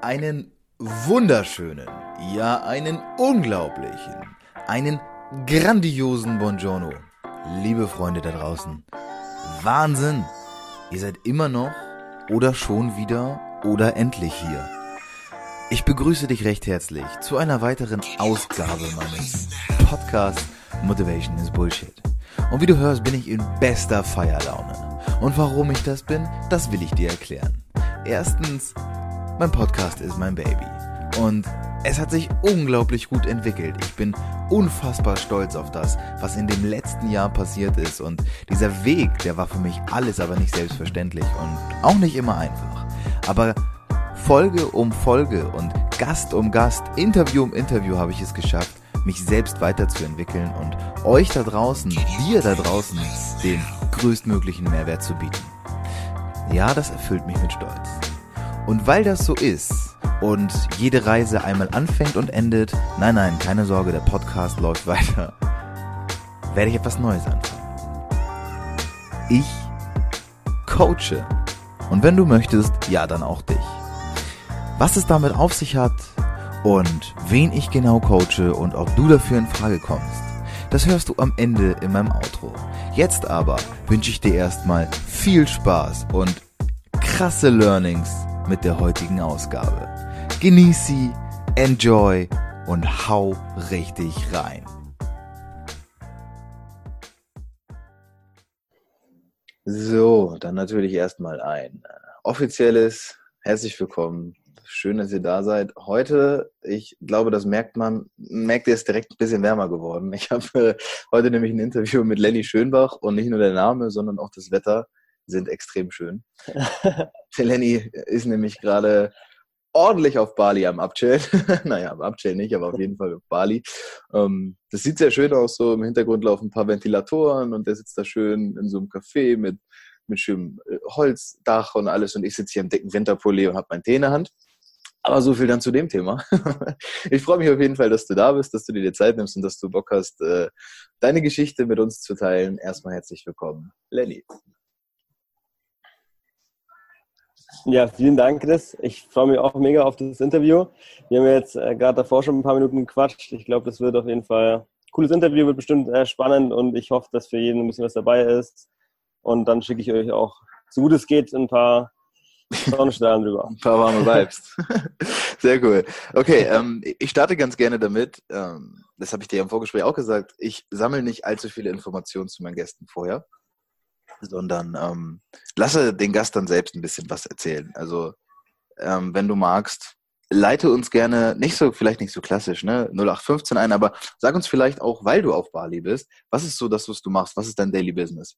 Einen wunderschönen, ja einen unglaublichen, einen grandiosen Buongiorno. Liebe Freunde da draußen. Wahnsinn! Ihr seid immer noch oder schon wieder oder endlich hier. Ich begrüße dich recht herzlich zu einer weiteren Ausgabe meines Podcasts Motivation is Bullshit. Und wie du hörst, bin ich in bester Feierlaune. Und warum ich das bin, das will ich dir erklären. Erstens, mein Podcast ist mein Baby. Und es hat sich unglaublich gut entwickelt. Ich bin unfassbar stolz auf das, was in dem letzten Jahr passiert ist. Und dieser Weg, der war für mich alles aber nicht selbstverständlich und auch nicht immer einfach. Aber Folge um Folge und Gast um Gast, Interview um Interview habe ich es geschafft, mich selbst weiterzuentwickeln und euch da draußen, dir da draußen, den größtmöglichen Mehrwert zu bieten. Ja, das erfüllt mich mit Stolz. Und weil das so ist und jede Reise einmal anfängt und endet, nein, nein, keine Sorge, der Podcast läuft weiter, werde ich etwas Neues anfangen. Ich coache. Und wenn du möchtest, ja, dann auch dich. Was es damit auf sich hat und wen ich genau coache und ob du dafür in Frage kommst, das hörst du am Ende in meinem Outro. Jetzt aber wünsche ich dir erstmal viel Spaß und krasse Learnings mit der heutigen Ausgabe. Genieß sie, enjoy und hau richtig rein. So, dann natürlich erstmal ein äh, offizielles Herzlich willkommen. Schön, dass ihr da seid. Heute, ich glaube, das merkt man, merkt ihr es direkt ein bisschen wärmer geworden. Ich habe äh, heute nämlich ein Interview mit Lenny Schönbach und nicht nur der Name, sondern auch das Wetter sind extrem schön. der Lenny ist nämlich gerade ordentlich auf Bali am Abchillen. naja, am Abchillen nicht, aber auf jeden Fall auf Bali. Ähm, das sieht sehr schön aus, so im Hintergrund laufen ein paar Ventilatoren und der sitzt da schön in so einem Café mit, mit schönem äh, Holzdach und alles und ich sitze hier im dicken Winterpulli und habe meinen Tee in der Hand. Aber so viel dann zu dem Thema. ich freue mich auf jeden Fall, dass du da bist, dass du dir die Zeit nimmst und dass du Bock hast, äh, deine Geschichte mit uns zu teilen. Erstmal herzlich willkommen, Lenny. Ja, vielen Dank, Chris. Ich freue mich auch mega auf das Interview. Wir haben jetzt äh, gerade davor schon ein paar Minuten gequatscht. Ich glaube, das wird auf jeden Fall ein cooles Interview, wird bestimmt äh, spannend und ich hoffe, dass für jeden ein bisschen was dabei ist. Und dann schicke ich euch auch, so gut es geht, ein paar Sonnenstrahlen drüber. ein paar warme Vibes. Sehr cool. Okay, ähm, ich starte ganz gerne damit. Ähm, das habe ich dir im Vorgespräch auch gesagt. Ich sammle nicht allzu viele Informationen zu meinen Gästen vorher sondern ähm, lasse den Gast dann selbst ein bisschen was erzählen. Also ähm, wenn du magst, leite uns gerne, nicht so, vielleicht nicht so klassisch, ne, 0815 ein, aber sag uns vielleicht auch, weil du auf Bali bist, was ist so das, was du machst? Was ist dein Daily Business?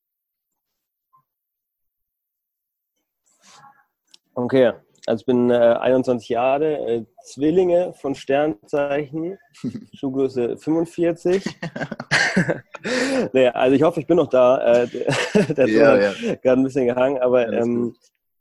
Okay, also ich bin äh, 21 Jahre, äh, Zwillinge von Sternzeichen, Schuhgröße 45. nee, also ich hoffe, ich bin noch da. Äh, der ja, ja. gerade ein bisschen gehangen, aber ähm,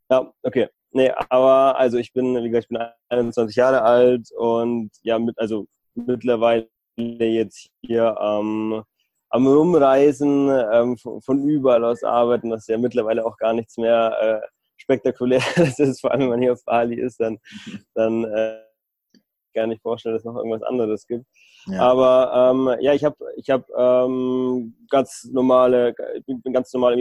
ja, okay. Nee, aber also ich bin, wie gesagt, ich bin 21 Jahre alt und ja, mit, also mittlerweile jetzt hier ähm, am Rumreisen, ähm, von, von, überall aus arbeiten, das ist ja mittlerweile auch gar nichts mehr äh, spektakuläres ist, vor allem wenn man hier auf Bali ist, dann, dann äh, gar nicht vorstellen, dass es noch irgendwas anderes gibt. Ja. Aber ähm, ja, ich habe ich hab, ähm, ganz normale, ich bin ganz normal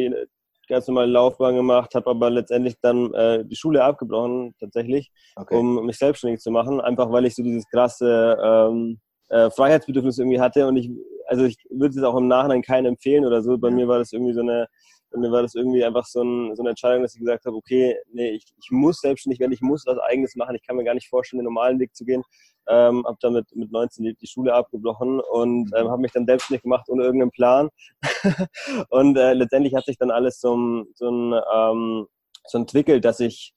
ganz normale Laufbahn gemacht, habe aber letztendlich dann äh, die Schule abgebrochen tatsächlich, okay. um mich selbstständig zu machen, einfach weil ich so dieses krasse ähm, äh, Freiheitsbedürfnis irgendwie hatte und ich, also ich würde es auch im Nachhinein keinen empfehlen oder so. Bei ja. mir war das irgendwie so eine bei mir war das irgendwie einfach so, ein, so eine Entscheidung, dass ich gesagt habe, okay, nee, ich, ich muss selbstständig werden, ich muss was Eigenes machen, ich kann mir gar nicht vorstellen, den normalen Weg zu gehen. Ähm, habe damit mit 19 die, die Schule abgebrochen und ähm, habe mich dann selbstständig gemacht ohne irgendeinen Plan. und äh, letztendlich hat sich dann alles so, so, ein, ähm, so entwickelt, dass ich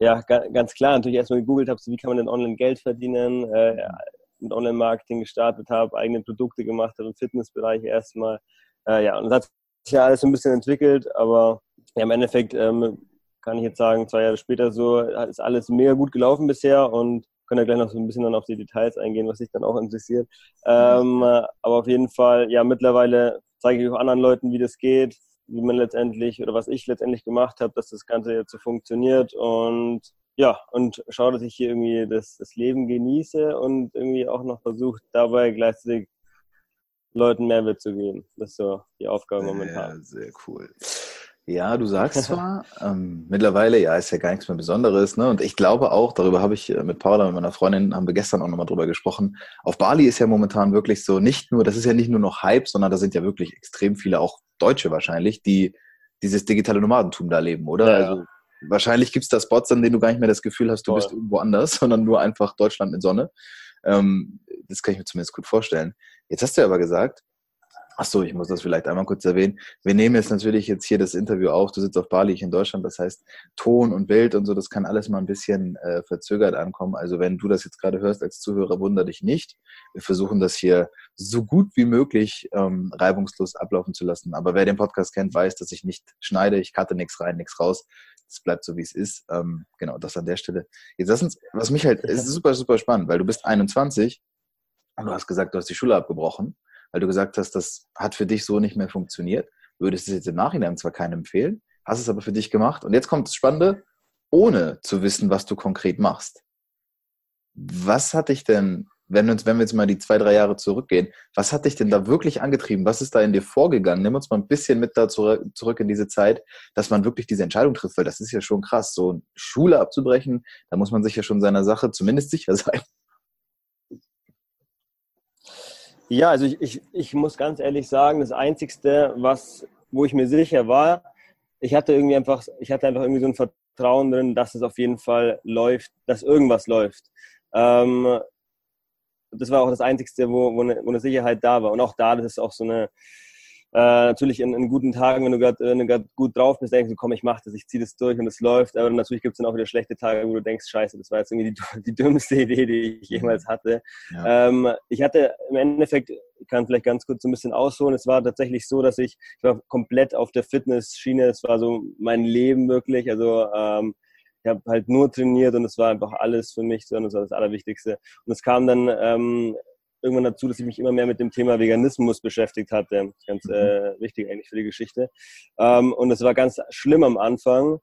ja ganz klar natürlich erstmal gegoogelt habe, so wie kann man denn online Geld verdienen, äh, mit Online-Marketing gestartet habe, eigene Produkte gemacht habe im Fitnessbereich erstmal. Äh, ja, und das hat ja alles ein bisschen entwickelt, aber ja, im Endeffekt ähm, kann ich jetzt sagen, zwei Jahre später so ist alles mega gut gelaufen bisher und können ja gleich noch so ein bisschen dann auf die Details eingehen, was sich dann auch interessiert. Ähm, aber auf jeden Fall, ja, mittlerweile zeige ich auch anderen Leuten, wie das geht, wie man letztendlich oder was ich letztendlich gemacht habe, dass das Ganze jetzt so funktioniert und ja, und schaue, dass ich hier irgendwie das, das Leben genieße und irgendwie auch noch versuche, dabei gleichzeitig Leuten Mehrwert zu geben. Das ist so die Aufgabe momentan. Ja, sehr cool. Ja, du sagst zwar, ähm, mittlerweile, ja, ist ja gar nichts mehr Besonderes, ne? Und ich glaube auch, darüber habe ich äh, mit Paula, mit meiner Freundin, haben wir gestern auch nochmal drüber gesprochen. Auf Bali ist ja momentan wirklich so nicht nur, das ist ja nicht nur noch Hype, sondern da sind ja wirklich extrem viele, auch Deutsche wahrscheinlich, die dieses digitale Nomadentum da leben, oder? Ja, also wahrscheinlich gibt es da Spots, an denen du gar nicht mehr das Gefühl hast, du Voll. bist irgendwo anders, sondern nur einfach Deutschland mit Sonne. Ähm, das kann ich mir zumindest gut vorstellen. Jetzt hast du aber gesagt, Ach so, ich muss das vielleicht einmal kurz erwähnen. Wir nehmen jetzt natürlich jetzt hier das Interview auf. Du sitzt auf Bali, ich in Deutschland. Das heißt, Ton und Bild und so, das kann alles mal ein bisschen äh, verzögert ankommen. Also wenn du das jetzt gerade hörst als Zuhörer, wunder dich nicht. Wir versuchen das hier so gut wie möglich ähm, reibungslos ablaufen zu lassen. Aber wer den Podcast kennt, weiß, dass ich nicht schneide. Ich cutte nichts rein, nichts raus. Es bleibt so, wie es ist. Ähm, genau, das an der Stelle. Jetzt lass uns, was mich halt, es ist super, super spannend, weil du bist 21 und du hast gesagt, du hast die Schule abgebrochen weil du gesagt hast, das hat für dich so nicht mehr funktioniert. Würdest es jetzt im Nachhinein zwar keinem empfehlen, hast es aber für dich gemacht. Und jetzt kommt das Spannende, ohne zu wissen, was du konkret machst. Was hat dich denn, wenn wir, uns, wenn wir jetzt mal die zwei, drei Jahre zurückgehen, was hat dich denn da wirklich angetrieben? Was ist da in dir vorgegangen? Nimm uns mal ein bisschen mit da zurück in diese Zeit, dass man wirklich diese Entscheidung trifft, weil das ist ja schon krass, so Schule abzubrechen, da muss man sich ja schon seiner Sache zumindest sicher sein. Ja, also ich, ich, ich muss ganz ehrlich sagen, das Einzigste, was, wo ich mir sicher war, ich hatte irgendwie einfach, ich hatte einfach irgendwie so ein Vertrauen drin, dass es auf jeden Fall läuft, dass irgendwas läuft. Ähm, das war auch das Einzigste, wo, wo, eine, wo eine Sicherheit da war. Und auch da, das ist auch so eine, äh, natürlich in, in, guten Tagen, wenn du gerade gut drauf bist, denkst du, komm, ich mach das, ich ziehe das durch und es läuft. Aber natürlich gibt es dann auch wieder schlechte Tage, wo du denkst, scheiße, das war jetzt irgendwie die, die dümmste Idee, die ich jemals hatte. Ja. Ähm, ich hatte im Endeffekt, ich kann vielleicht ganz kurz so ein bisschen ausholen, es war tatsächlich so, dass ich, ich war komplett auf der Fitness-Schiene, es war so mein Leben wirklich, also ähm, ich habe halt nur trainiert und es war einfach alles für mich, sondern das war das Allerwichtigste. Und es kam dann ähm, irgendwann dazu, dass ich mich immer mehr mit dem Thema Veganismus beschäftigt hatte. Ganz mhm. äh, wichtig eigentlich für die Geschichte. Ähm, und es war ganz schlimm am Anfang,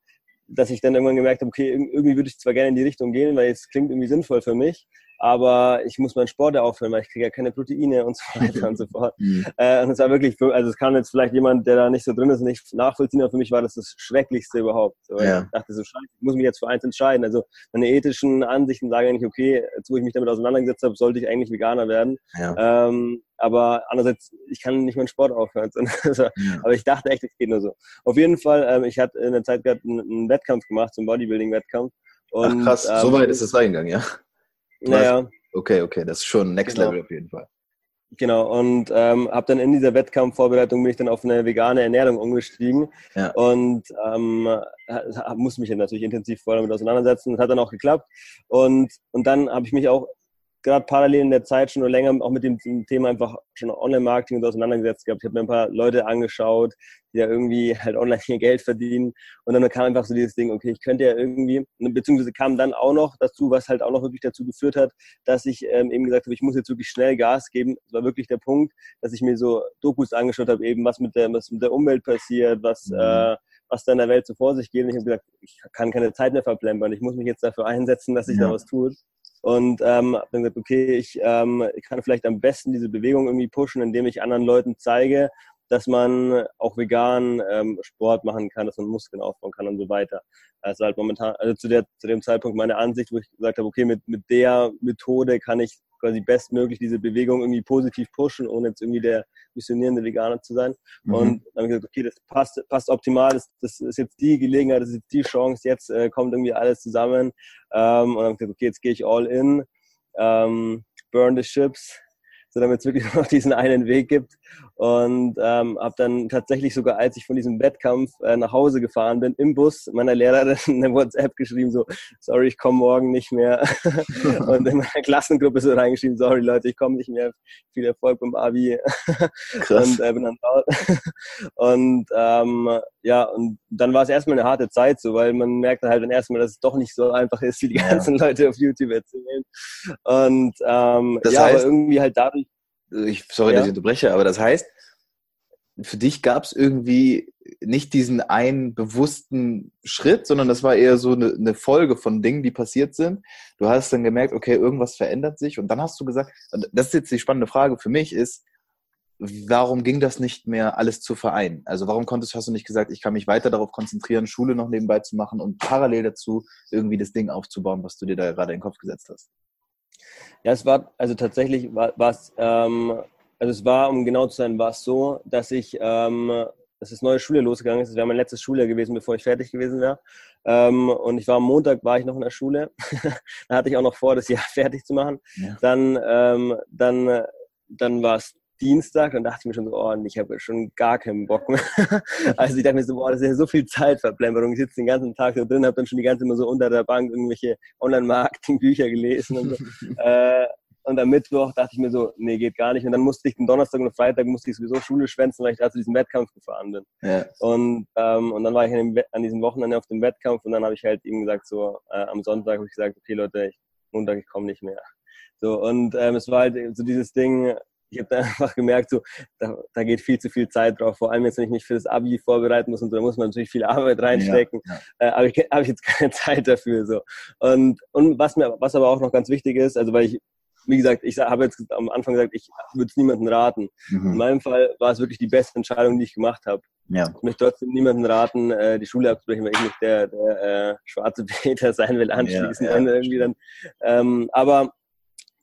dass ich dann irgendwann gemerkt habe, okay, irgendwie würde ich zwar gerne in die Richtung gehen, weil es klingt irgendwie sinnvoll für mich, aber ich muss meinen Sport ja aufhören, weil ich kriege ja keine Proteine und so weiter und so fort. Mhm. Äh, und es war wirklich, also es kann jetzt vielleicht jemand, der da nicht so drin ist, nicht nachvollziehen, aber für mich war das das Schrecklichste überhaupt. So, ja. Ich dachte so, scheiße, ich muss mich jetzt für eins entscheiden. Also meine ethischen Ansichten sagen eigentlich, okay, jetzt wo ich mich damit auseinandergesetzt habe, sollte ich eigentlich Veganer werden. Ja. Ähm, aber andererseits, ich kann nicht meinen Sport aufhören. Also, ja. Aber ich dachte echt, es geht nur so. Auf jeden Fall, ähm, ich hatte in der Zeit gerade einen, einen Wettkampf gemacht, zum Bodybuilding-Wettkampf. Ach krass, ähm, so weit ist es reingegangen, ja? Naja. Okay, okay, das ist schon Next genau. Level auf jeden Fall. Genau, und ähm, habe dann in dieser Wettkampfvorbereitung bin ich dann auf eine vegane Ernährung umgestiegen ja. und ähm, musste mich dann natürlich intensiv vorher damit auseinandersetzen. Das hat dann auch geklappt. Und, und dann habe ich mich auch gerade parallel in der Zeit schon länger auch mit dem Thema einfach schon Online-Marketing auseinandergesetzt gehabt. Ich habe mir ein paar Leute angeschaut, die da irgendwie halt online ihr Geld verdienen. Und dann kam einfach so dieses Ding, okay, ich könnte ja irgendwie, beziehungsweise kam dann auch noch dazu, was halt auch noch wirklich dazu geführt hat, dass ich ähm, eben gesagt habe, ich muss jetzt wirklich schnell Gas geben. Das war wirklich der Punkt, dass ich mir so Dokus angeschaut habe, eben was mit der, was mit der Umwelt passiert, was, mhm. äh, was da in der Welt so vor sich geht. Und ich habe gesagt, ich kann keine Zeit mehr verplempern. Ich muss mich jetzt dafür einsetzen, dass sich ja. da was tut. Und ähm, habe dann gesagt, okay, ich, ähm, ich kann vielleicht am besten diese Bewegung irgendwie pushen, indem ich anderen Leuten zeige, dass man auch vegan ähm, Sport machen kann, dass man Muskeln aufbauen kann und so weiter. Also halt momentan, also zu, der, zu dem Zeitpunkt meine Ansicht, wo ich gesagt habe, okay, mit, mit der Methode kann ich quasi bestmöglich diese Bewegung irgendwie positiv pushen, ohne jetzt irgendwie der missionierende Veganer zu sein. Mhm. Und dann habe ich gesagt, okay, das passt, passt optimal, das, das ist jetzt die Gelegenheit, das ist jetzt die Chance, jetzt äh, kommt irgendwie alles zusammen. Ähm, und dann habe ich gesagt, okay, jetzt gehe ich all in, ähm, burn the ships, so damit es wirklich noch diesen einen Weg gibt. Und ähm, habe dann tatsächlich sogar, als ich von diesem Wettkampf äh, nach Hause gefahren bin, im Bus meiner Lehrerin eine WhatsApp geschrieben, so, sorry, ich komme morgen nicht mehr. und in meiner Klassengruppe so reingeschrieben, sorry Leute, ich komme nicht mehr. Viel Erfolg beim Abi. Krass. und äh, bin dann laut. und ähm, ja, und dann war es erstmal eine harte Zeit, so, weil man merkt halt dann erstmal, dass es doch nicht so einfach ist, wie die ganzen ja. Leute auf YouTube erzählen. Und ähm, das ja, heißt, aber irgendwie halt dadurch. Ich, sorry, ja? dass ich unterbreche, aber das heißt, für dich gab es irgendwie nicht diesen einen bewussten Schritt, sondern das war eher so eine, eine, Folge von Dingen, die passiert sind. Du hast dann gemerkt, okay, irgendwas verändert sich und dann hast du gesagt, das ist jetzt die spannende Frage für mich, ist, warum ging das nicht mehr alles zu vereinen? Also warum konntest, hast du nicht gesagt, ich kann mich weiter darauf konzentrieren, Schule noch nebenbei zu machen und parallel dazu irgendwie das Ding aufzubauen, was du dir da gerade in den Kopf gesetzt hast? Ja, es war, also tatsächlich war es, ähm, also es war, um genau zu sein, war es so, dass ich, ähm, dass das neue Schule losgegangen ist. Es wäre mein letztes Schuljahr gewesen, bevor ich fertig gewesen wäre. Ähm, und ich war am Montag, war ich noch in der Schule. da hatte ich auch noch vor, das Jahr fertig zu machen. Ja. Dann, ähm, dann, dann war es Dienstag, dann dachte ich mir schon so, oh, ich habe schon gar keinen Bock mehr. also ich dachte mir so, boah, das ist ja so viel Zeitverplemmerung. Ich sitze den ganzen Tag da drin, habe dann schon die ganze Zeit immer so unter der Bank irgendwelche Online-Marketing-Bücher gelesen und so. äh, und am Mittwoch dachte ich mir so, nee, geht gar nicht. Und dann musste ich den Donnerstag und Freitag musste ich sowieso Schule schwänzen, weil ich da zu diesem Wettkampf gefahren bin. Ja. Und, ähm, und dann war ich an, dem, an diesem Wochenende auf dem Wettkampf und dann habe ich halt ihm gesagt, so äh, am Sonntag habe ich gesagt, okay Leute, ich, Montag, ich komme nicht mehr. So, und ähm, es war halt so dieses Ding, ich habe da einfach gemerkt, so, da, da, geht viel zu viel Zeit drauf. Vor allem jetzt, wenn ich mich für das Abi vorbereiten muss und da muss man natürlich viel Arbeit reinstecken. Ja, ja. Äh, aber ich habe jetzt keine Zeit dafür. So. Und, und was mir, was aber auch noch ganz wichtig ist, also weil ich, wie gesagt, ich habe jetzt am Anfang gesagt, ich würde es niemandem raten. Mhm. In meinem Fall war es wirklich die beste Entscheidung, die ich gemacht habe. Ja. Ich möchte trotzdem niemandem raten, äh, die Schule abzubrechen, weil ich nicht der, der äh, schwarze Peter sein will anschließend. Ja, ja. Irgendwie dann, ähm, aber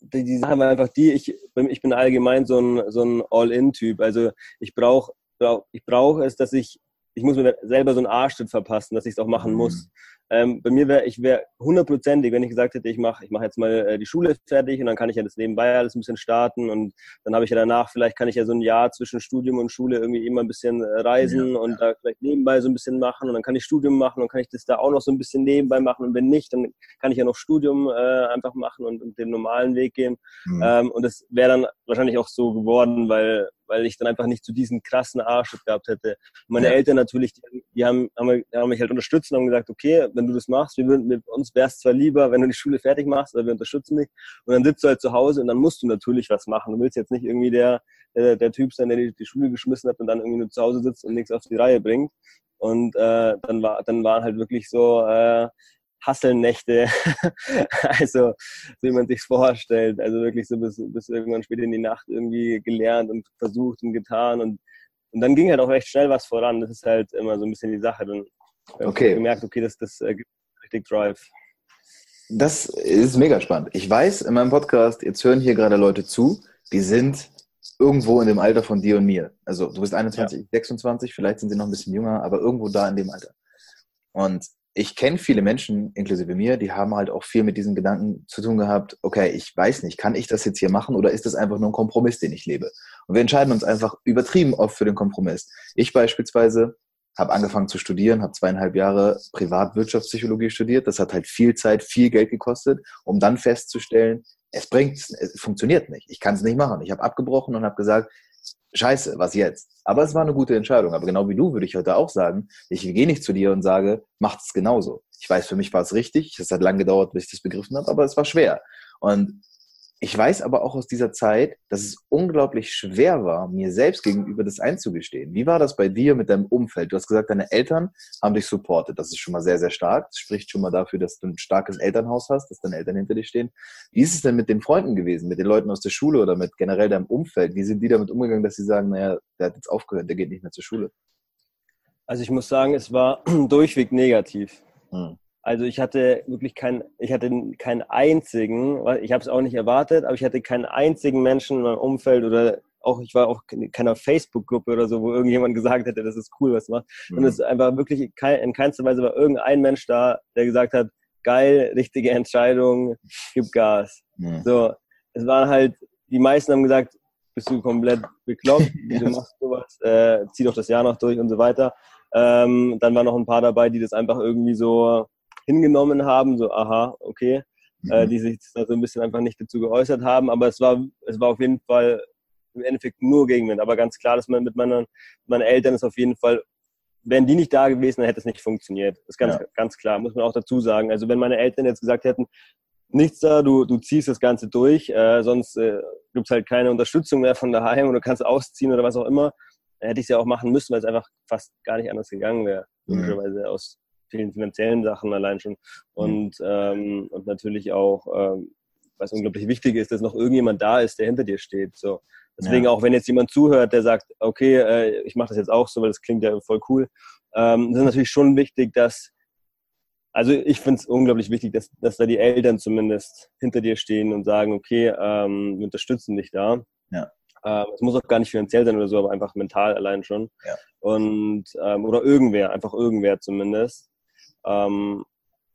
die, die Sache war einfach die, ich, ich bin allgemein so ein, so ein All-In-Typ. Also ich brauche brauch, ich brauch es, dass ich, ich muss mir selber so einen Arschtritt verpassen, dass ich es auch machen mhm. muss. Ähm, bei mir wäre ich wäre hundertprozentig, wenn ich gesagt hätte, ich mache ich mach jetzt mal äh, die Schule fertig und dann kann ich ja das nebenbei alles ein bisschen starten und dann habe ich ja danach, vielleicht kann ich ja so ein Jahr zwischen Studium und Schule irgendwie immer ein bisschen äh, reisen ja, und ja. da vielleicht nebenbei so ein bisschen machen und dann kann ich Studium machen und kann ich das da auch noch so ein bisschen nebenbei machen und wenn nicht, dann kann ich ja noch Studium äh, einfach machen und, und, den normalen Weg gehen. Mhm. Ähm, und das wäre dann wahrscheinlich auch so geworden, weil weil ich dann einfach nicht zu so diesen krassen Arsch gehabt hätte. Und meine ja. Eltern natürlich, die, die, haben, haben, haben, mich halt unterstützt und haben gesagt, okay, wenn du das machst, wir würden, mit uns wäre es zwar lieber, wenn du die Schule fertig machst, aber wir unterstützen dich. Und dann sitzt du halt zu Hause und dann musst du natürlich was machen. Du willst jetzt nicht irgendwie der, der, der Typ sein, der die, die Schule geschmissen hat und dann irgendwie nur zu Hause sitzt und nichts auf die Reihe bringt. Und äh, dann war dann waren halt wirklich so äh, Hasselnächte, also wie man sich vorstellt. Also wirklich so bis, bis irgendwann später in die Nacht irgendwie gelernt und versucht und getan und, und dann ging halt auch recht schnell was voran. Das ist halt immer so ein bisschen die Sache. Dann okay. gemerkt, okay, das, das äh, gibt richtig Drive. Das ist mega spannend. Ich weiß, in meinem Podcast, jetzt hören hier gerade Leute zu, die sind irgendwo in dem Alter von dir und mir. Also du bist 21, ja. 26, vielleicht sind sie noch ein bisschen jünger, aber irgendwo da in dem Alter. Und ich kenne viele Menschen, inklusive mir, die haben halt auch viel mit diesen Gedanken zu tun gehabt, okay, ich weiß nicht, kann ich das jetzt hier machen oder ist das einfach nur ein Kompromiss, den ich lebe? Und wir entscheiden uns einfach übertrieben oft für den Kompromiss. Ich beispielsweise habe angefangen zu studieren, habe zweieinhalb Jahre Privatwirtschaftspsychologie studiert. Das hat halt viel Zeit, viel Geld gekostet, um dann festzustellen, es bringt, es funktioniert nicht. Ich kann es nicht machen. Ich habe abgebrochen und habe gesagt, scheiße, was jetzt? Aber es war eine gute Entscheidung. Aber genau wie du würde ich heute auch sagen, ich gehe nicht zu dir und sage, macht es genauso. Ich weiß, für mich war es richtig. Es hat lange gedauert, bis ich das begriffen habe, aber es war schwer. Und ich weiß aber auch aus dieser Zeit, dass es unglaublich schwer war, mir selbst gegenüber das einzugestehen. Wie war das bei dir mit deinem Umfeld? Du hast gesagt, deine Eltern haben dich supportet. Das ist schon mal sehr, sehr stark. Das spricht schon mal dafür, dass du ein starkes Elternhaus hast, dass deine Eltern hinter dir stehen. Wie ist es denn mit den Freunden gewesen, mit den Leuten aus der Schule oder mit generell deinem Umfeld? Wie sind die damit umgegangen, dass sie sagen, naja, der hat jetzt aufgehört, der geht nicht mehr zur Schule? Also ich muss sagen, es war durchweg negativ. Hm. Also ich hatte wirklich keinen, ich hatte keinen einzigen, ich habe es auch nicht erwartet, aber ich hatte keinen einzigen Menschen in meinem Umfeld oder auch, ich war auch in keiner Facebook-Gruppe oder so, wo irgendjemand gesagt hätte, das ist cool, was du machst. Mhm. Und es einfach wirklich in keinster Weise war irgendein Mensch da, der gesagt hat, geil, richtige Entscheidung, gib Gas. Mhm. So, es waren halt, die meisten haben gesagt, bist du komplett bekloppt, wie du machst sowas, äh, zieh doch das Jahr noch durch und so weiter. Ähm, dann waren noch ein paar dabei, die das einfach irgendwie so hingenommen haben, so aha, okay, äh, mhm. äh, die sich da so ein bisschen einfach nicht dazu geäußert haben, aber es war, es war auf jeden Fall im Endeffekt nur Gegenwind, aber ganz klar, dass man mit meinen, meinen Eltern ist auf jeden Fall, wären die nicht da gewesen, dann hätte es nicht funktioniert. Das ist ganz, ja. ganz klar, muss man auch dazu sagen. Also wenn meine Eltern jetzt gesagt hätten, nichts da, du, du ziehst das Ganze durch, äh, sonst äh, gibt es halt keine Unterstützung mehr von daheim oder kannst ausziehen oder was auch immer, hätte ich es ja auch machen müssen, weil es einfach fast gar nicht anders gegangen wäre. Mhm. Logischerweise aus vielen finanziellen Sachen allein schon. Und, mhm. ähm, und natürlich auch, ähm, was unglaublich wichtig ist, dass noch irgendjemand da ist, der hinter dir steht. So. Deswegen ja. auch, wenn jetzt jemand zuhört, der sagt, okay, äh, ich mache das jetzt auch so, weil das klingt ja voll cool, ähm, ist natürlich schon wichtig, dass also ich finde es unglaublich wichtig, dass, dass da die Eltern zumindest hinter dir stehen und sagen, okay, ähm, wir unterstützen dich da. Ja. Ähm, es muss auch gar nicht finanziell sein oder so, aber einfach mental allein schon. Ja. Und ähm, oder irgendwer, einfach irgendwer zumindest. Ähm,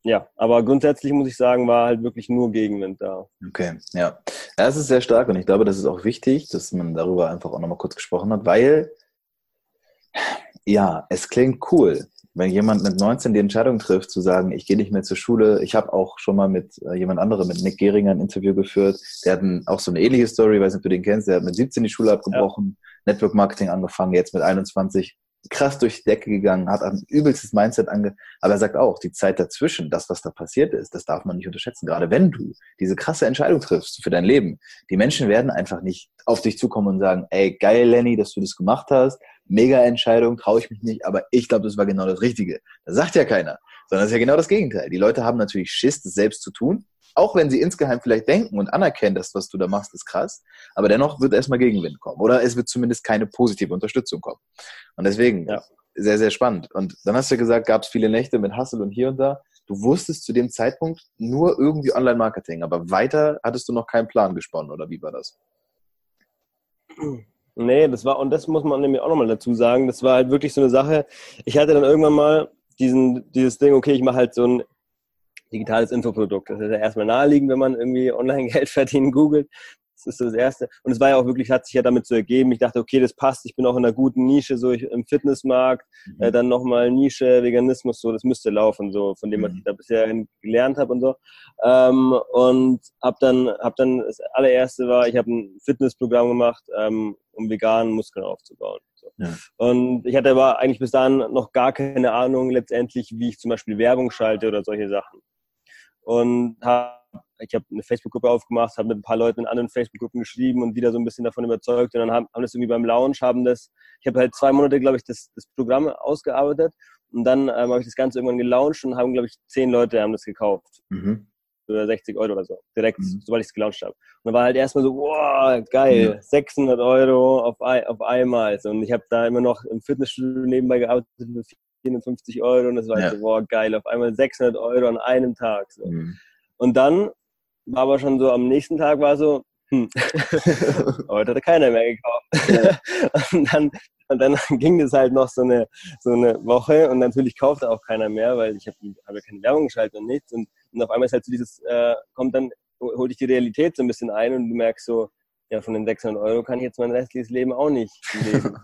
ja, aber grundsätzlich muss ich sagen, war halt wirklich nur Gegenwind da. Okay, ja. Das ist sehr stark und ich glaube, das ist auch wichtig, dass man darüber einfach auch nochmal kurz gesprochen hat, weil ja, es klingt cool wenn jemand mit 19 die Entscheidung trifft, zu sagen, ich gehe nicht mehr zur Schule, ich habe auch schon mal mit äh, jemand anderem, mit Nick Gehringer ein Interview geführt, der hat ein, auch so eine ähnliche Story, weiß nicht, ob du den kennst, der hat mit 17 die Schule abgebrochen, ja. Network Marketing angefangen, jetzt mit 21 krass durch die Decke gegangen, hat ein übelstes Mindset ange, aber er sagt auch, die Zeit dazwischen, das, was da passiert ist, das darf man nicht unterschätzen. Gerade wenn du diese krasse Entscheidung triffst für dein Leben. Die Menschen werden einfach nicht auf dich zukommen und sagen, ey, geil, Lenny, dass du das gemacht hast mega Entscheidung, traue ich mich nicht, aber ich glaube, das war genau das Richtige. Das sagt ja keiner, sondern das ist ja genau das Gegenteil. Die Leute haben natürlich Schiss, das selbst zu tun, auch wenn sie insgeheim vielleicht denken und anerkennen, dass was du da machst, ist krass, aber dennoch wird erstmal Gegenwind kommen oder es wird zumindest keine positive Unterstützung kommen. Und deswegen, ja. sehr, sehr spannend. Und dann hast du ja gesagt, gab es viele Nächte mit Hustle und hier und da. Du wusstest zu dem Zeitpunkt nur irgendwie Online-Marketing, aber weiter hattest du noch keinen Plan gesponnen, oder wie war das? Nee, das war, und das muss man nämlich auch nochmal dazu sagen, das war halt wirklich so eine Sache. Ich hatte dann irgendwann mal diesen, dieses Ding, okay, ich mache halt so ein digitales Infoprodukt. Das ist ja erstmal naheliegend, wenn man irgendwie Online-Geld verdienen googelt. Das ist so das Erste. Und es war ja auch wirklich, hat sich ja damit zu ergeben. Ich dachte, okay, das passt. Ich bin auch in einer guten Nische, so ich, im Fitnessmarkt. Mhm. Äh, dann nochmal Nische, Veganismus, so, das müsste laufen, so von dem, was mhm. ich da bisher gelernt habe und so. Ähm, und habe dann, hab dann, das allererste war, ich habe ein Fitnessprogramm gemacht, ähm, um veganen Muskeln aufzubauen. So. Ja. Und ich hatte aber eigentlich bis dahin noch gar keine Ahnung letztendlich, wie ich zum Beispiel Werbung schalte oder solche Sachen. Und habe ich habe eine Facebook-Gruppe aufgemacht, habe mit ein paar Leuten in anderen Facebook-Gruppen geschrieben und wieder so ein bisschen davon überzeugt. Und dann haben, haben das irgendwie beim Launch, haben das, ich habe halt zwei Monate, glaube ich, das, das Programm ausgearbeitet. Und dann ähm, habe ich das Ganze irgendwann gelauncht und haben, glaube ich, zehn Leute haben das gekauft. Mhm. Für 60 Euro oder so. Direkt, mhm. sobald ich es gelauncht habe. Und dann war halt erstmal so, wow, geil, ja. 600 Euro auf, auf einmal. Und ich habe da immer noch im Fitnessstudio nebenbei gearbeitet für 450 Euro. Und das war ja. so, wow, geil, auf einmal 600 Euro an einem Tag. So. Mhm. Und dann war aber schon so, am nächsten Tag war so, hm, heute hatte keiner mehr gekauft. und, dann, und dann ging das halt noch so eine, so eine Woche und natürlich kaufte auch keiner mehr, weil ich habe hab ja keine Werbung geschaltet und nichts. Und, und auf einmal ist halt so dieses, äh, kommt dann, holt dich die Realität so ein bisschen ein und du merkst so, ja, von den 600 Euro kann ich jetzt mein restliches Leben auch nicht leben.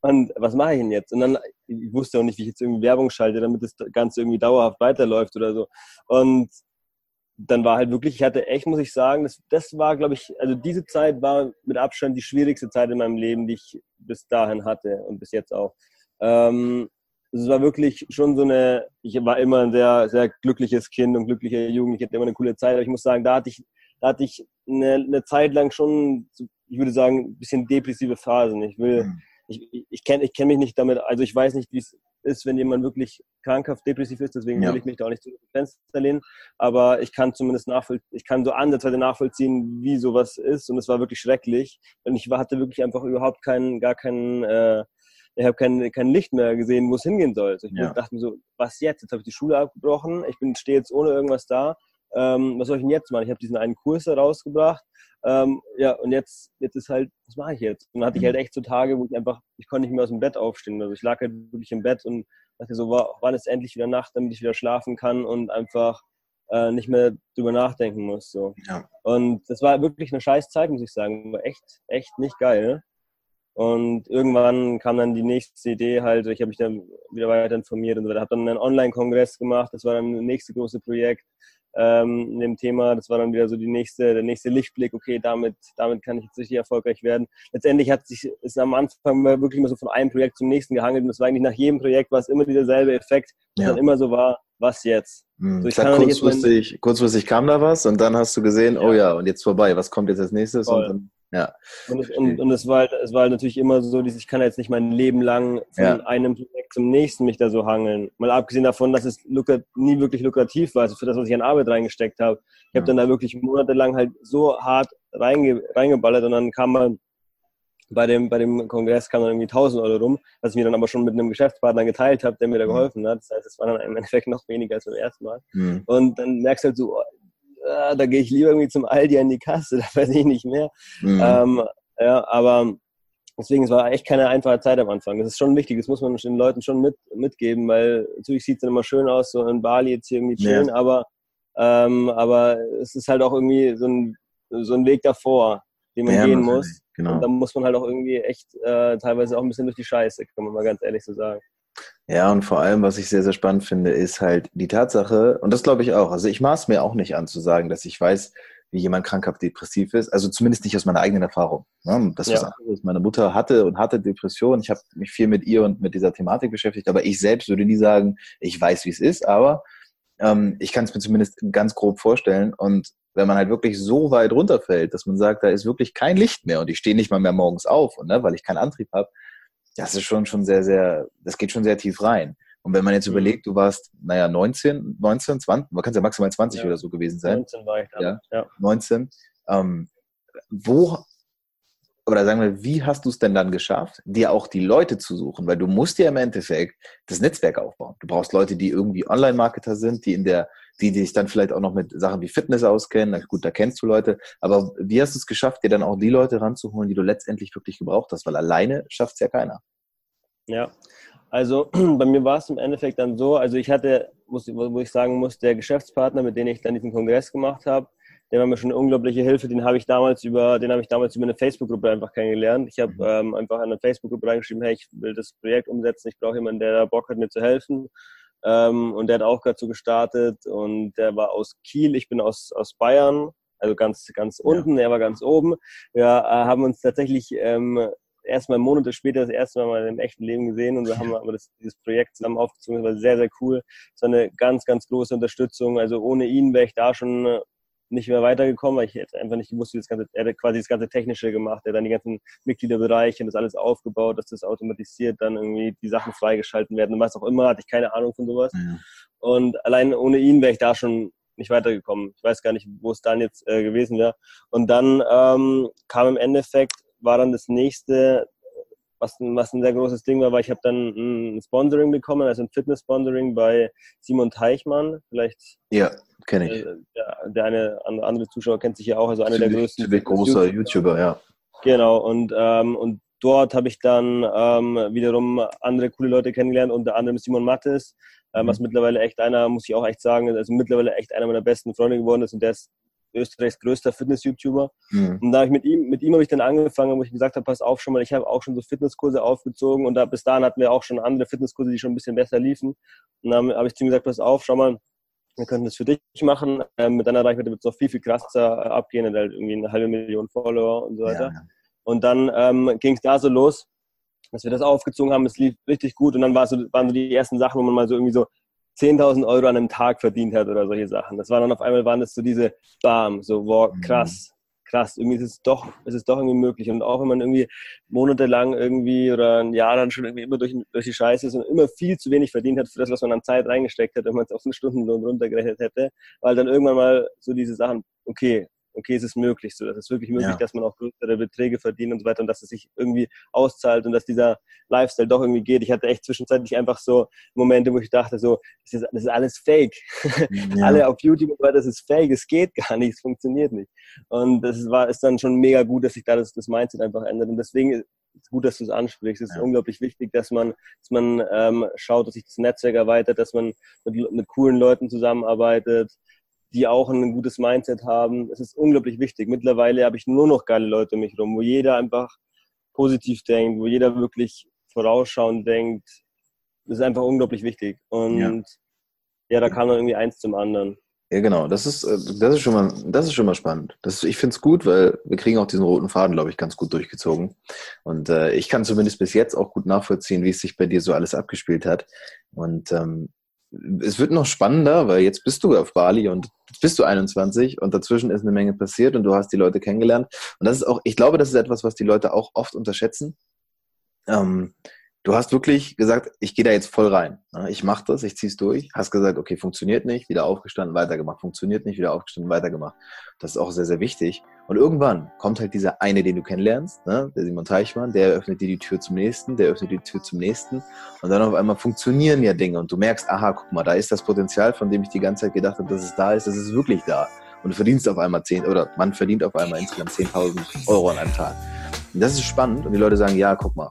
Und was mache ich denn jetzt? Und dann, ich wusste auch nicht, wie ich jetzt irgendwie Werbung schalte, damit das Ganze irgendwie dauerhaft weiterläuft oder so. Und dann war halt wirklich, ich hatte echt, muss ich sagen, das, das war, glaube ich, also diese Zeit war mit Abstand die schwierigste Zeit in meinem Leben, die ich bis dahin hatte und bis jetzt auch. Ähm, es war wirklich schon so eine, ich war immer ein sehr, sehr glückliches Kind und glücklicher Jugend, ich hatte immer eine coole Zeit, aber ich muss sagen, da hatte ich, da hatte ich eine, eine Zeit lang schon, ich würde sagen, ein bisschen depressive Phasen. Ich will, mhm. ich, ich kenne ich kenn mich nicht damit, also ich weiß nicht, wie es ist, wenn jemand wirklich krankhaft depressiv ist. Deswegen ja. will ich mich da auch nicht zu Fenster lehnen. Aber ich kann zumindest nachvollziehen, ich kann so ansatzweise nachvollziehen, wie sowas ist. Und es war wirklich schrecklich. Und ich hatte wirklich einfach überhaupt keinen, gar keinen, äh, ich habe kein, kein Licht mehr gesehen, wo es hingehen soll. Also ich ja. dachte mir so, was jetzt? Jetzt habe ich die Schule abgebrochen, ich bin stehe jetzt ohne irgendwas da. Ähm, was soll ich denn jetzt machen? Ich habe diesen einen Kurs herausgebracht ähm, ja, und jetzt, jetzt ist halt, was mache ich jetzt? Und dann hatte ich halt echt so Tage, wo ich einfach, ich konnte nicht mehr aus dem Bett aufstehen. Also ich lag halt wirklich im Bett und dachte so, wann ist endlich wieder Nacht, damit ich wieder schlafen kann und einfach äh, nicht mehr drüber nachdenken muss. So. Ja. Und das war wirklich eine scheiß Zeit, muss ich sagen. War echt, echt nicht geil. Und irgendwann kam dann die nächste Idee halt, ich habe mich dann wieder weiter informiert und so weiter. Habe dann einen Online-Kongress gemacht, das war dann das nächste große Projekt ähm, in dem Thema. Das war dann wieder so die nächste, der nächste Lichtblick, okay, damit, damit kann ich jetzt richtig erfolgreich werden. Letztendlich hat sich, ist am Anfang wirklich immer so von einem Projekt zum nächsten gehangelt und es war eigentlich nach jedem Projekt war es immer derselbe Effekt, ja. dann immer so war, was jetzt? Hm. So, ich kann kurzfristig, kurzfristig kam da was und dann hast du gesehen, oh ja. oh ja, und jetzt vorbei, was kommt jetzt als nächstes? Voll. Dann, Ja. Und, es, und, und es, war halt, es war halt natürlich immer so, ich kann jetzt nicht mein Leben lang von ja. einem Projekt zum nächsten mich da so hangeln. Mal abgesehen davon, dass es nie wirklich lukrativ war, also für das, was ich an Arbeit reingesteckt habe. Ich habe dann da wirklich monatelang halt so hart reinge, reingeballert und dann kam man bei dem, bei dem Kongress kam dann irgendwie 1000 Euro rum, was ich mir dann aber schon mit einem Geschäftspartner geteilt habe, der mir da mhm. geholfen hat. Das heißt, es war dann im Endeffekt noch weniger als beim ersten Mal. Mhm. Und dann merkst du halt so, oh, da gehe ich lieber irgendwie zum Aldi an die Kasse, da weiß ich nicht mehr. Mhm. Ähm, ja, aber deswegen, es war echt keine einfache Zeit am Anfang. Das ist schon wichtig, das muss man den Leuten schon mit, mitgeben, weil natürlich sieht es dann immer schön aus, so in Bali jetzt hier irgendwie chillen, ja. aber, ähm, aber es ist halt auch irgendwie so ein, so ein Weg davor, den man ja, gehen muss. Genau. Und da muss man halt auch irgendwie echt äh, teilweise auch ein bisschen durch die Scheiße, kann man mal ganz ehrlich so sagen. Ja, und vor allem, was ich sehr, sehr spannend finde, ist halt die Tatsache, und das glaube ich auch, also ich maß mir auch nicht an zu sagen, dass ich weiß, wie jemand krankhaft depressiv ist, also zumindest nicht aus meiner eigenen Erfahrung. Ne? Das ist ja. was anderes. Meine Mutter hatte und hatte Depression. Ich habe mich viel mit ihr und mit dieser Thematik beschäftigt, aber ich selbst würde nie sagen, ich weiß, wie es ist, aber ähm, ich kann es mir zumindest ganz grob vorstellen. Und wenn man halt wirklich so weit runterfällt, dass man sagt, da ist wirklich kein Licht mehr und ich stehe nicht mal mehr morgens auf, und, ne, weil ich keinen Antrieb habe, das ist schon schon sehr, sehr, das geht schon sehr tief rein. Und wenn man jetzt mhm. überlegt, du warst, naja, 19, 19, 20, man kann ja maximal 20 ja. oder so gewesen sein. 19 war ich dann, ja. ja. 19. Ähm, wo oder sagen wir, wie hast du es denn dann geschafft, dir auch die Leute zu suchen? Weil du musst ja im Endeffekt das Netzwerk aufbauen. Du brauchst Leute, die irgendwie Online-Marketer sind, die in der, die, sich dann vielleicht auch noch mit Sachen wie Fitness auskennen. Na gut, da kennst du Leute. Aber wie hast du es geschafft, dir dann auch die Leute ranzuholen, die du letztendlich wirklich gebraucht hast? Weil alleine schafft es ja keiner. Ja, also bei mir war es im Endeffekt dann so, also ich hatte, muss, wo ich sagen muss, der Geschäftspartner, mit dem ich dann diesen Kongress gemacht habe, der war mir schon eine unglaubliche Hilfe. Den habe ich damals über, den habe ich damals über eine Facebook-Gruppe einfach kennengelernt. Ich habe mhm. ähm, einfach in eine Facebook-Gruppe reingeschrieben, hey, ich will das Projekt umsetzen, ich brauche jemanden, der da Bock hat, mir zu helfen. Ähm, und der hat auch gerade so gestartet und der war aus Kiel, ich bin aus, aus Bayern, also ganz, ganz unten, ja. er war ganz oben. Wir äh, haben uns tatsächlich ähm, erstmal Monate später das erste Mal im echten Leben gesehen und wir haben aber das, dieses Projekt zusammen aufgezogen. Das war sehr, sehr cool. Es war eine ganz, ganz große Unterstützung. Also ohne ihn wäre ich da schon nicht mehr weitergekommen, weil ich jetzt einfach nicht gewusst, wie das ganze, er hat quasi das ganze Technische gemacht, er hat dann die ganzen Mitgliederbereiche und das alles aufgebaut, dass das automatisiert dann irgendwie die Sachen freigeschalten werden und was auch immer, hatte ich keine Ahnung von sowas. Ja. Und allein ohne ihn wäre ich da schon nicht weitergekommen. Ich weiß gar nicht, wo es dann jetzt äh, gewesen wäre. Und dann ähm, kam im Endeffekt, war dann das nächste, was, was ein sehr großes Ding war, weil ich habe dann ein Sponsoring bekommen, also ein Fitness-Sponsoring bei Simon Teichmann. Vielleicht ja, kenne ich. Äh, der, der, eine andere Zuschauer kennt sich ja auch, also einer der größten. Ziemlich großer YouTuber, ja. Genau, und, ähm, und dort habe ich dann ähm, wiederum andere coole Leute kennengelernt, unter anderem Simon Mattes, ähm, mhm. was mittlerweile echt einer, muss ich auch echt sagen, also mittlerweile echt einer meiner besten Freunde geworden ist und der ist Österreichs größter Fitness-YouTuber. Mhm. Und da ich mit ihm, mit ihm habe ich dann angefangen, wo ich gesagt habe, pass auf schon mal, ich habe auch schon so Fitnesskurse aufgezogen und da bis dahin hatten wir auch schon andere Fitnesskurse, die schon ein bisschen besser liefen. Und dann habe ich zu ihm gesagt, pass auf, schau mal, wir könnten das für dich machen. Ähm, mit deiner Reichweite wird es noch viel, viel krasser äh, abgehen und halt irgendwie eine halbe Million Follower und so weiter. Ja. Und dann ähm, ging es da so los, dass wir das aufgezogen haben. Es lief richtig gut und dann war so, waren so die ersten Sachen, wo man mal so irgendwie so 10.000 Euro an einem Tag verdient hat oder solche Sachen. Das war dann auf einmal, waren das so diese Bam, so, wow, mhm. krass, krass, irgendwie ist es doch, ist es doch irgendwie möglich. Und auch wenn man irgendwie monatelang irgendwie oder ein Jahr dann schon irgendwie immer durch, durch die Scheiße ist und immer viel zu wenig verdient hat für das, was man an Zeit reingesteckt hat, wenn man es auf einen Stundenlohn runtergerechnet hätte, weil dann irgendwann mal so diese Sachen, okay, okay, es ist möglich, so, es ist wirklich möglich, ja. dass man auch größere Beträge verdient und so weiter und dass es sich irgendwie auszahlt und dass dieser Lifestyle doch irgendwie geht. Ich hatte echt zwischenzeitlich einfach so Momente, wo ich dachte, so, das ist, das ist alles fake. Ja. Alle auf YouTube, aber das ist fake, es geht gar nicht, es funktioniert nicht. Und das war, ist dann schon mega gut, dass sich da das, das Mindset einfach ändert. Und deswegen ist es gut, dass du es ansprichst. Es ist ja. unglaublich wichtig, dass man, dass man ähm, schaut, dass sich das Netzwerk erweitert, dass man mit, mit coolen Leuten zusammenarbeitet, die auch ein gutes Mindset haben. Es ist unglaublich wichtig. Mittlerweile habe ich nur noch geile Leute um mich rum, wo jeder einfach positiv denkt, wo jeder wirklich vorausschauend denkt. Das ist einfach unglaublich wichtig. Und ja, ja da kam dann irgendwie eins zum anderen. Ja, genau. Das ist, äh, das ist schon mal, das ist schon mal spannend. Das, ich finde es gut, weil wir kriegen auch diesen roten Faden, glaube ich, ganz gut durchgezogen. Und äh, ich kann zumindest bis jetzt auch gut nachvollziehen, wie es sich bei dir so alles abgespielt hat. Und ähm, es wird noch spannender, weil jetzt bist du auf Bali und bist du 21 und dazwischen ist eine Menge passiert und du hast die Leute kennengelernt. Und das ist auch, ich glaube, das ist etwas, was die Leute auch oft unterschätzen. Ähm, du hast wirklich gesagt, ich gehe da jetzt voll rein. Ich mache das, ich ziehe es durch. Hast gesagt, okay, funktioniert nicht, wieder aufgestanden, weitergemacht. Funktioniert nicht, wieder aufgestanden, weitergemacht. Das ist auch sehr, sehr wichtig. Und irgendwann kommt halt dieser eine, den du kennenlernst, ne? der Simon Teichmann, der öffnet dir die Tür zum nächsten, der öffnet die Tür zum nächsten. Und dann auf einmal funktionieren ja Dinge und du merkst, aha, guck mal, da ist das Potenzial, von dem ich die ganze Zeit gedacht habe, dass es da ist, das ist wirklich da. Und du verdienst auf einmal 10 oder man verdient auf einmal insgesamt 10.000 Euro an einem Tag. Und das ist spannend und die Leute sagen, ja, guck mal,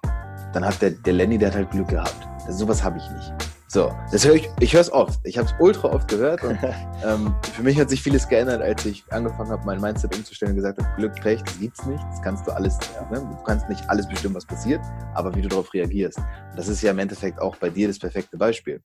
dann hat der, der Lenny, der hat halt Glück gehabt. Also sowas habe ich nicht. So, das höre ich, ich höre es oft. Ich habe es ultra oft gehört und ähm, für mich hat sich vieles geändert, als ich angefangen habe, mein Mindset umzustellen und gesagt habe, Glück, Pech, das gibt's nicht, das kannst du alles, ne? du kannst nicht alles bestimmen, was passiert, aber wie du darauf reagierst. Und das ist ja im Endeffekt auch bei dir das perfekte Beispiel.